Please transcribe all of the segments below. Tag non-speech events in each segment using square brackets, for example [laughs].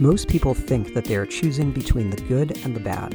Most people think that they are choosing between the good and the bad.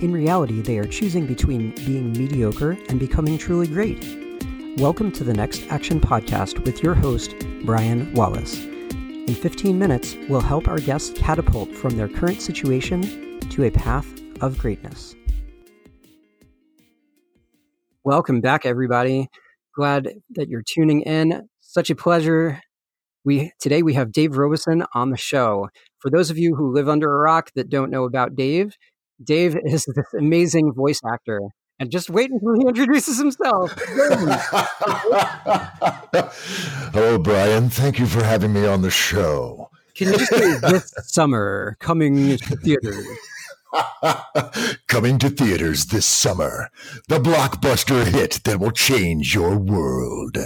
In reality, they are choosing between being mediocre and becoming truly great. Welcome to the Next Action Podcast with your host, Brian Wallace. In 15 minutes, we'll help our guests catapult from their current situation to a path of greatness. Welcome back, everybody. Glad that you're tuning in. Such a pleasure. We today we have Dave Robeson on the show. For those of you who live under a rock that don't know about Dave, Dave [laughs] is this amazing voice actor. And just wait until he introduces himself. [laughs] Hello, Brian. Thank you for having me on the show. Can you just say [laughs] this summer coming to theaters? Coming to theaters this summer, the blockbuster hit that will change your world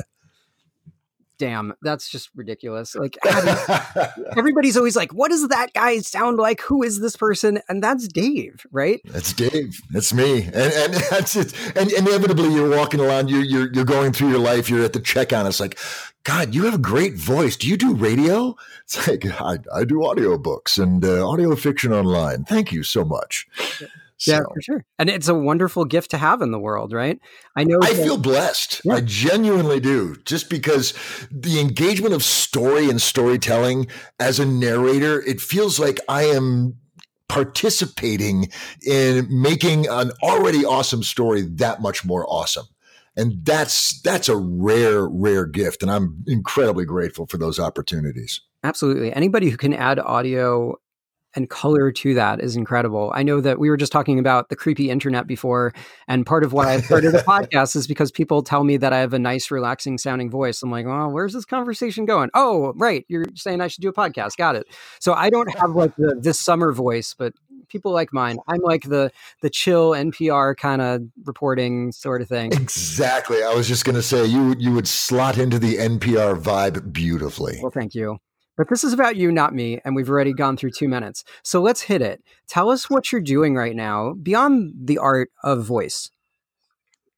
damn, that's just ridiculous. Like [laughs] everybody's always like, what does that guy sound like? Who is this person? And that's Dave, right? That's Dave. That's me. And and [laughs] that's it. And inevitably you're walking around, you're you're you're going through your life, you're at the checkout. It's like, God, you have a great voice. Do you do radio? It's like I, I do audiobooks and uh, audio fiction online. Thank you so much. So. Yeah, for sure. And it's a wonderful gift to have in the world, right? I know. I that, feel blessed. Yeah. I genuinely do. Just because the engagement of story and storytelling as a narrator, it feels like I am participating in making an already awesome story that much more awesome. And that's that's a rare, rare gift. And I'm incredibly grateful for those opportunities. Absolutely. Anybody who can add audio and color to that is incredible. I know that we were just talking about the creepy internet before, and part of why I started the [laughs] podcast is because people tell me that I have a nice, relaxing sounding voice. I'm like, well, where's this conversation going? Oh, right, you're saying I should do a podcast. Got it. So I don't have like the this summer voice, but people like mine. I'm like the the chill NPR kind of reporting sort of thing. Exactly. I was just going to say you you would slot into the NPR vibe beautifully. Well, thank you. But this is about you, not me, and we've already gone through two minutes. So let's hit it. Tell us what you're doing right now beyond the art of voice.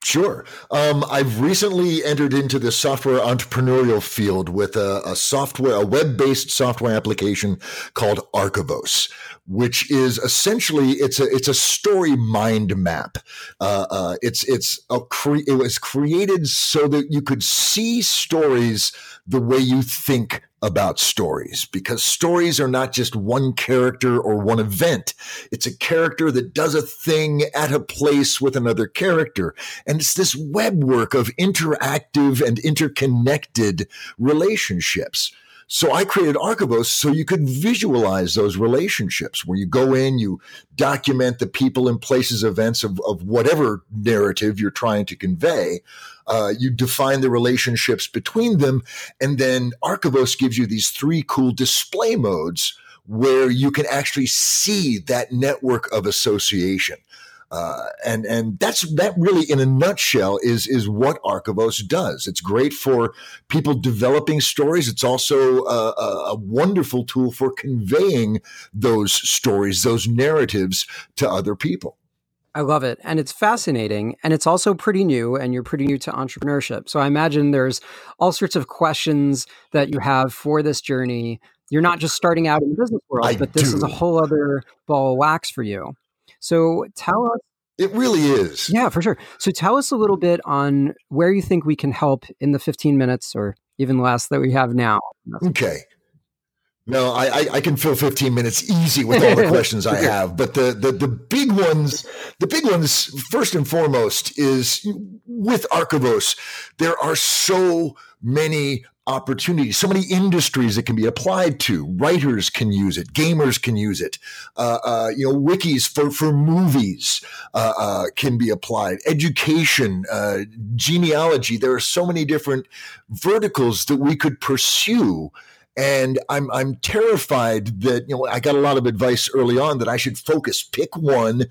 Sure. Um, I've recently entered into the software entrepreneurial field with a, a software, a web-based software application called Archivos, which is essentially it's a it's a story mind map. Uh, uh, it's it's a cre- it was created so that you could see stories the way you think about stories because stories are not just one character or one event. It's a character that does a thing at a place with another character. And it's this web work of interactive and interconnected relationships. So I created Archivos so you could visualize those relationships where you go in, you document the people and places, events of, of whatever narrative you're trying to convey. Uh, you define the relationships between them. And then Archivos gives you these three cool display modes where you can actually see that network of association. Uh, and and that's that really in a nutshell is is what Archivos does. It's great for people developing stories. It's also a, a, wonderful tool for conveying those stories, those narratives to other people. I love it. And it's fascinating. And it's also pretty new, and you're pretty new to entrepreneurship. So I imagine there's all sorts of questions that you have for this journey. You're not just starting out in the business world, I but this do. is a whole other ball of wax for you. So tell us. It really is. Yeah, for sure. So tell us a little bit on where you think we can help in the 15 minutes or even less that we have now. Okay. No, I, I can fill 15 minutes easy with all the [laughs] questions I have. But the, the, the big ones, the big ones, first and foremost, is with Archivos, there are so many opportunities, so many industries it can be applied to. Writers can use it, gamers can use it. Uh, uh, you know, wikis for for movies uh, uh can be applied. Education, uh, genealogy. There are so many different verticals that we could pursue. And I'm I'm terrified that you know I got a lot of advice early on that I should focus, pick one,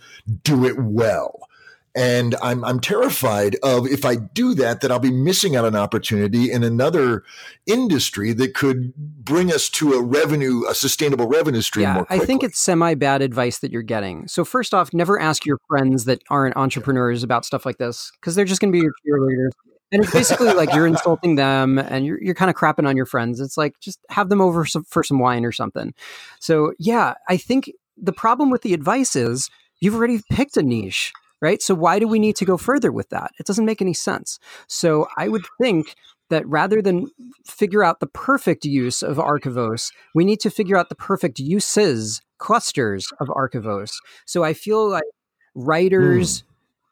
do it well. And I'm I'm terrified of if I do that, that I'll be missing out an opportunity in another industry that could bring us to a revenue, a sustainable revenue stream. Yeah, I think it's semi bad advice that you're getting. So first off, never ask your friends that aren't entrepreneurs about stuff like this because they're just going to be your cheerleaders. and it's basically like you're insulting them and you're, you're kind of crapping on your friends. It's like just have them over some, for some wine or something. So, yeah, I think the problem with the advice is you've already picked a niche, right? So, why do we need to go further with that? It doesn't make any sense. So, I would think that rather than figure out the perfect use of Archivos, we need to figure out the perfect uses, clusters of Archivos. So, I feel like writers mm.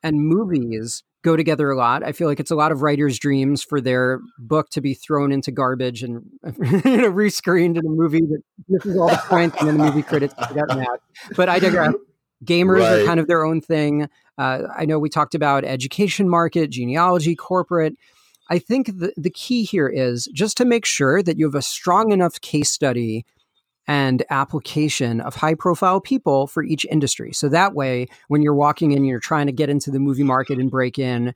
and movies go together a lot. I feel like it's a lot of writers' dreams for their book to be thrown into garbage and [laughs] you know rescreened in a movie that misses all the points, and then the movie critics get mad. But I digress. Gamers right. are kind of their own thing. Uh, I know we talked about education market, genealogy, corporate. I think the, the key here is just to make sure that you have a strong enough case study and application of high profile people for each industry. So that way, when you're walking in, you're trying to get into the movie market and break in,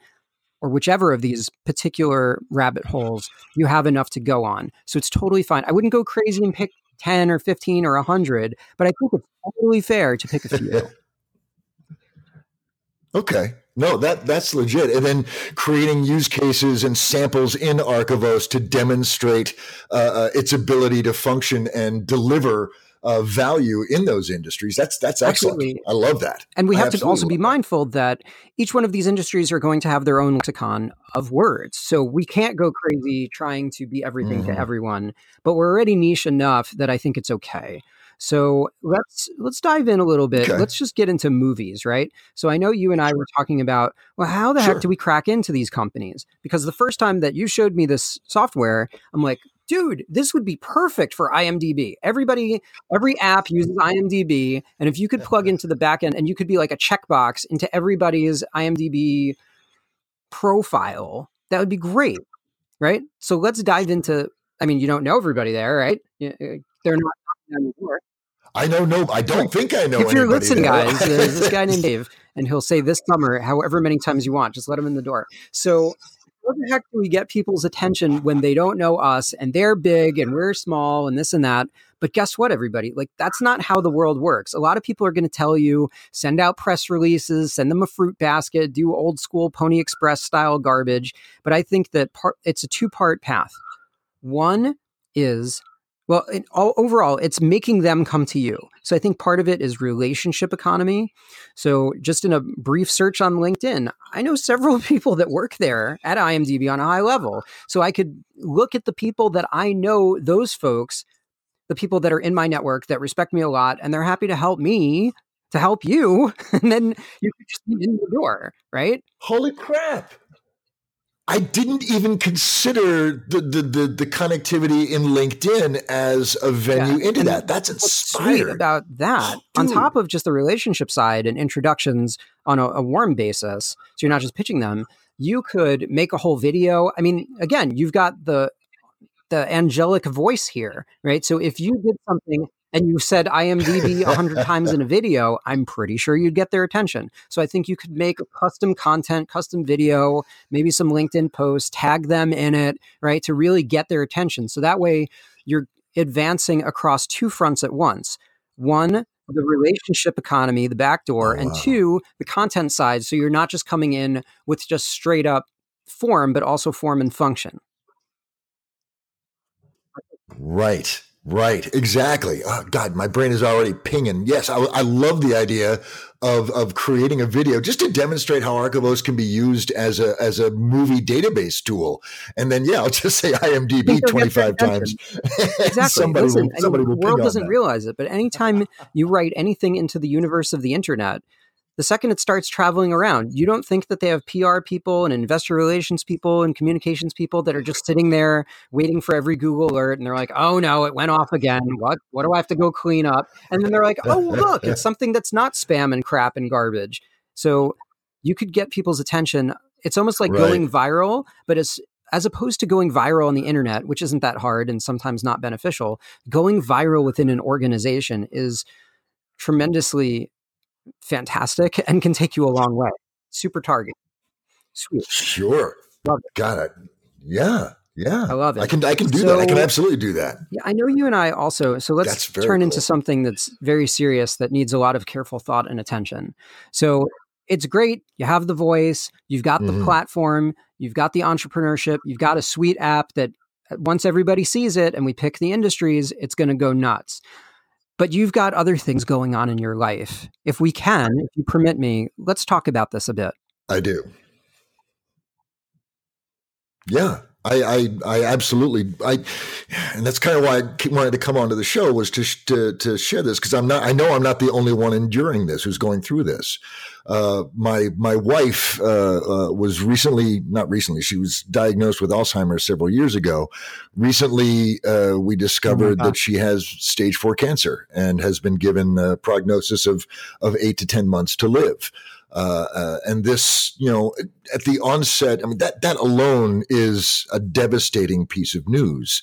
or whichever of these particular rabbit holes, you have enough to go on. So it's totally fine. I wouldn't go crazy and pick 10 or 15 or 100, but I think it's totally fair to pick a few. okay. No, that that's legit. And then creating use cases and samples in Archivos to demonstrate uh, uh, its ability to function and deliver uh, value in those industries. That's that's excellent. Absolutely. I love that. And we have to also be mindful that each one of these industries are going to have their own lexicon of words. So we can't go crazy trying to be everything mm-hmm. to everyone. But we're already niche enough that I think it's okay. So let's let's dive in a little bit. Okay. Let's just get into movies, right? So I know you and I were talking about, well, how the sure. heck do we crack into these companies? Because the first time that you showed me this software, I'm like, dude, this would be perfect for IMDb. Everybody, every app uses IMDb, and if you could plug [laughs] into the backend and you could be like a checkbox into everybody's IMDb profile, that would be great, right? So let's dive into. I mean, you don't know everybody there, right? Uh, they're not on your door. I know no. I don't think I know. If you're listening, guys, there's this guy named [laughs] Dave, and he'll say this summer, however many times you want, just let him in the door. So, how the heck do we get people's attention when they don't know us and they're big and we're small and this and that? But guess what, everybody? Like that's not how the world works. A lot of people are going to tell you send out press releases, send them a fruit basket, do old school Pony Express style garbage. But I think that part it's a two part path. One is well, all, overall, it's making them come to you. So I think part of it is relationship economy. So just in a brief search on LinkedIn, I know several [laughs] people that work there at IMDb on a high level. So I could look at the people that I know, those folks, the people that are in my network that respect me a lot, and they're happy to help me to help you. [laughs] And then you could just be in the door, right? Holy crap. I didn't even consider the, the the, the connectivity in LinkedIn as a venue yeah. into and that. That's inspiring. about that, oh, [gasps] on top of just the relationship side and introductions on a, a warm basis, so you're not just pitching them. You could make a whole video. I mean, again, you've got the the angelic voice here, right? So if you did something and you said IMDb a hundred [laughs] times in a video, I'm pretty sure you'd get their attention. So I think you could make custom content, custom video, maybe some LinkedIn posts, tag them in it, right, to really get their attention. So that way you're advancing across two fronts at once. One, the relationship economy, the back door, oh, and two, the content side. So you're not just coming in with just straight up form, but also form and function. Right. Right, exactly. Oh, God, my brain is already pinging. Yes, I, I, love the idea of of creating a video just to demonstrate how Archivos can be used as a as a movie database tool. And then, yeah, I'll [laughs] just say IMDb twenty five times. [laughs] Exactly. somebody Listen, will, somebody will the world doesn't realize it, but anytime [laughs] you write anything into the universe of the internet, the second it starts traveling around, you don't think that they have PR people and investor relations people and communications people that are just sitting there waiting for every Google alert and they're like, "Oh no, it went off again. What what do I have to go clean up?" And then they're like, "Oh, look, it's [laughs] something that's not spam and crap and garbage." So you could get people's attention. It's almost like right. going viral, but as as opposed to going viral on the internet, which isn't that hard and sometimes not beneficial, going viral within an organization is tremendously fantastic and can take you a long way. Super target. Sweet. Sure. Love it. Got it. Yeah. Yeah. I love it. I can I can do so, that. I can absolutely do that. Yeah, I know you and I also so let's turn cool. into something that's very serious that needs a lot of careful thought and attention. So it's great. You have the voice, you've got the mm-hmm. platform, you've got the entrepreneurship, you've got a sweet app that uh, once everybody sees it and we pick the industries, it's going to go nuts. But you've got other things going on in your life. If we can, if you permit me, let's talk about this a bit. I do. Yeah, I, I, I absolutely, I, and that's kind of why I wanted to come onto the show was to to, to share this because I'm not, I know I'm not the only one enduring this who's going through this. Uh, my my wife uh, uh, was recently, not recently, she was diagnosed with Alzheimer's several years ago. Recently, uh, we discovered oh that she has stage four cancer and has been given a prognosis of of eight to ten months to live. Uh, uh, and this, you know, at the onset, I mean, that, that alone is a devastating piece of news.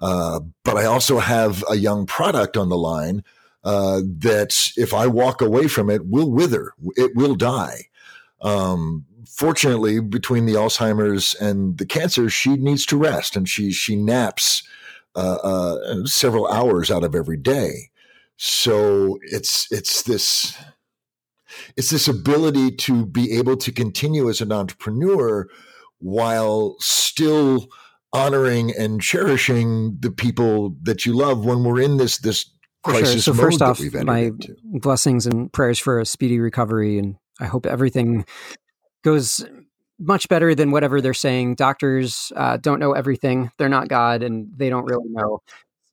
Uh, but I also have a young product on the line uh, that if I walk away from it, will wither. It will die. Um, fortunately, between the Alzheimer's and the cancer, she needs to rest, and she she naps uh, uh, several hours out of every day. So it's it's this it's this ability to be able to continue as an entrepreneur while still honoring and cherishing the people that you love when we're in this this crisis sure. so first off my into. blessings and prayers for a speedy recovery and i hope everything goes much better than whatever they're saying doctors uh, don't know everything they're not god and they don't really know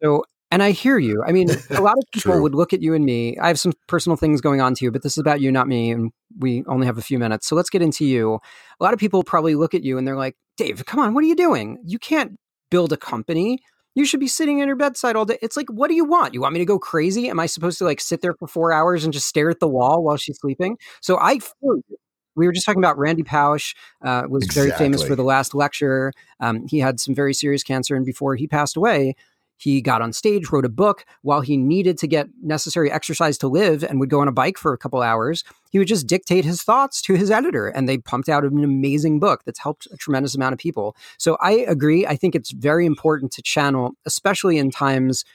so and I hear you. I mean, a lot of [laughs] people would look at you and me. I have some personal things going on too, but this is about you, not me. And we only have a few minutes. So let's get into you. A lot of people probably look at you and they're like, Dave, come on, what are you doing? You can't build a company. You should be sitting at your bedside all day. It's like, what do you want? You want me to go crazy? Am I supposed to like sit there for four hours and just stare at the wall while she's sleeping? So I feel you we were just talking about Randy Pausch, uh, was exactly. very famous for the last lecture. Um, he had some very serious cancer, and before he passed away, he got on stage, wrote a book while he needed to get necessary exercise to live and would go on a bike for a couple hours. He would just dictate his thoughts to his editor, and they pumped out an amazing book that's helped a tremendous amount of people. So I agree. I think it's very important to channel, especially in times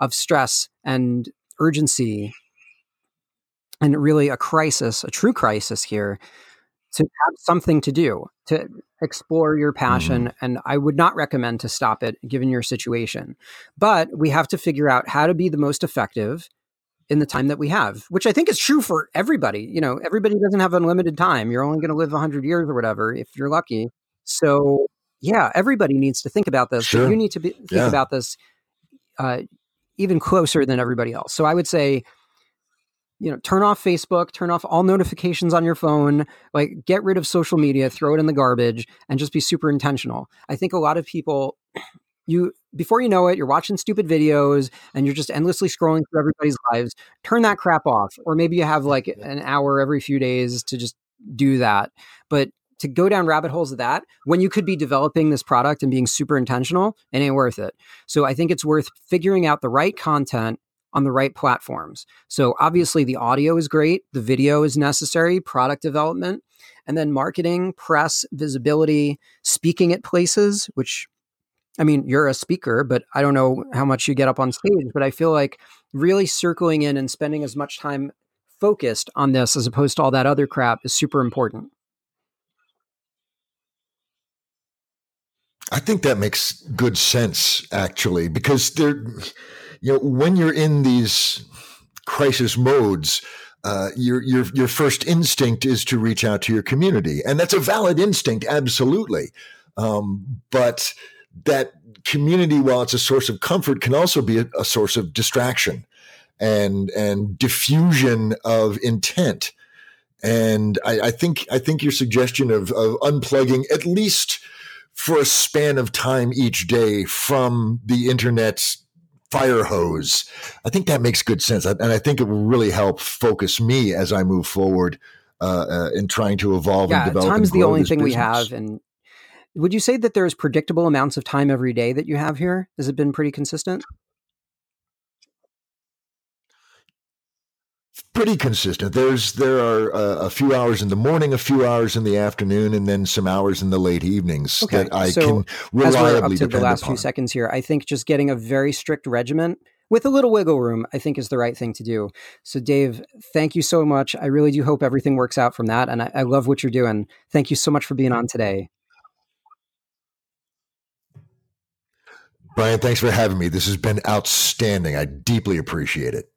of stress and urgency and really a crisis, a true crisis here, to have something to do, to explore your passion. Mm-hmm. And I would not recommend to stop it given your situation. But we have to figure out how to be the most effective in the time that we have, which I think is true for everybody. You know, everybody doesn't have unlimited time. You're only going to live 100 years or whatever if you're lucky. So, yeah, everybody needs to think about this. Sure. You need to be, think yeah. about this uh, even closer than everybody else. So, I would say, you know, turn off Facebook, turn off all notifications on your phone, like get rid of social media, throw it in the garbage, and just be super intentional. I think a lot of people, [clears throat] you before you know it, you're watching stupid videos and you're just endlessly scrolling through everybody's lives. Turn that crap off, or maybe you have like an hour every few days to just do that. But to go down rabbit holes of that when you could be developing this product and being super intentional, it ain't worth it. So I think it's worth figuring out the right content on the right platforms. So obviously the audio is great, the video is necessary, product development, and then marketing, press, visibility, speaking at places, which I mean, you're a speaker, but I don't know how much you get up on stage, but I feel like really circling in and spending as much time focused on this as opposed to all that other crap is super important. I think that makes good sense actually because there you know, when you're in these crisis modes, uh, your your your first instinct is to reach out to your community, and that's a valid instinct, absolutely. Um, but that community, while it's a source of comfort, can also be a, a source of distraction and and diffusion of intent. And I, I think I think your suggestion of, of unplugging at least for a span of time each day from the internet fire hose. I think that makes good sense, and I think it will really help focus me as I move forward uh, uh, in trying to evolve yeah, and develop. Time's the only thing business. we have, and would you say that there's predictable amounts of time every day that you have here? Has it been pretty consistent? Pretty consistent. There's there are uh, a few hours in the morning, a few hours in the afternoon, and then some hours in the late evenings okay. that I so can reliably as we're up to the last upon. few seconds here, I think just getting a very strict regimen with a little wiggle room, I think is the right thing to do. So, Dave, thank you so much. I really do hope everything works out from that, and I, I love what you're doing. Thank you so much for being on today. Brian, thanks for having me. This has been outstanding. I deeply appreciate it.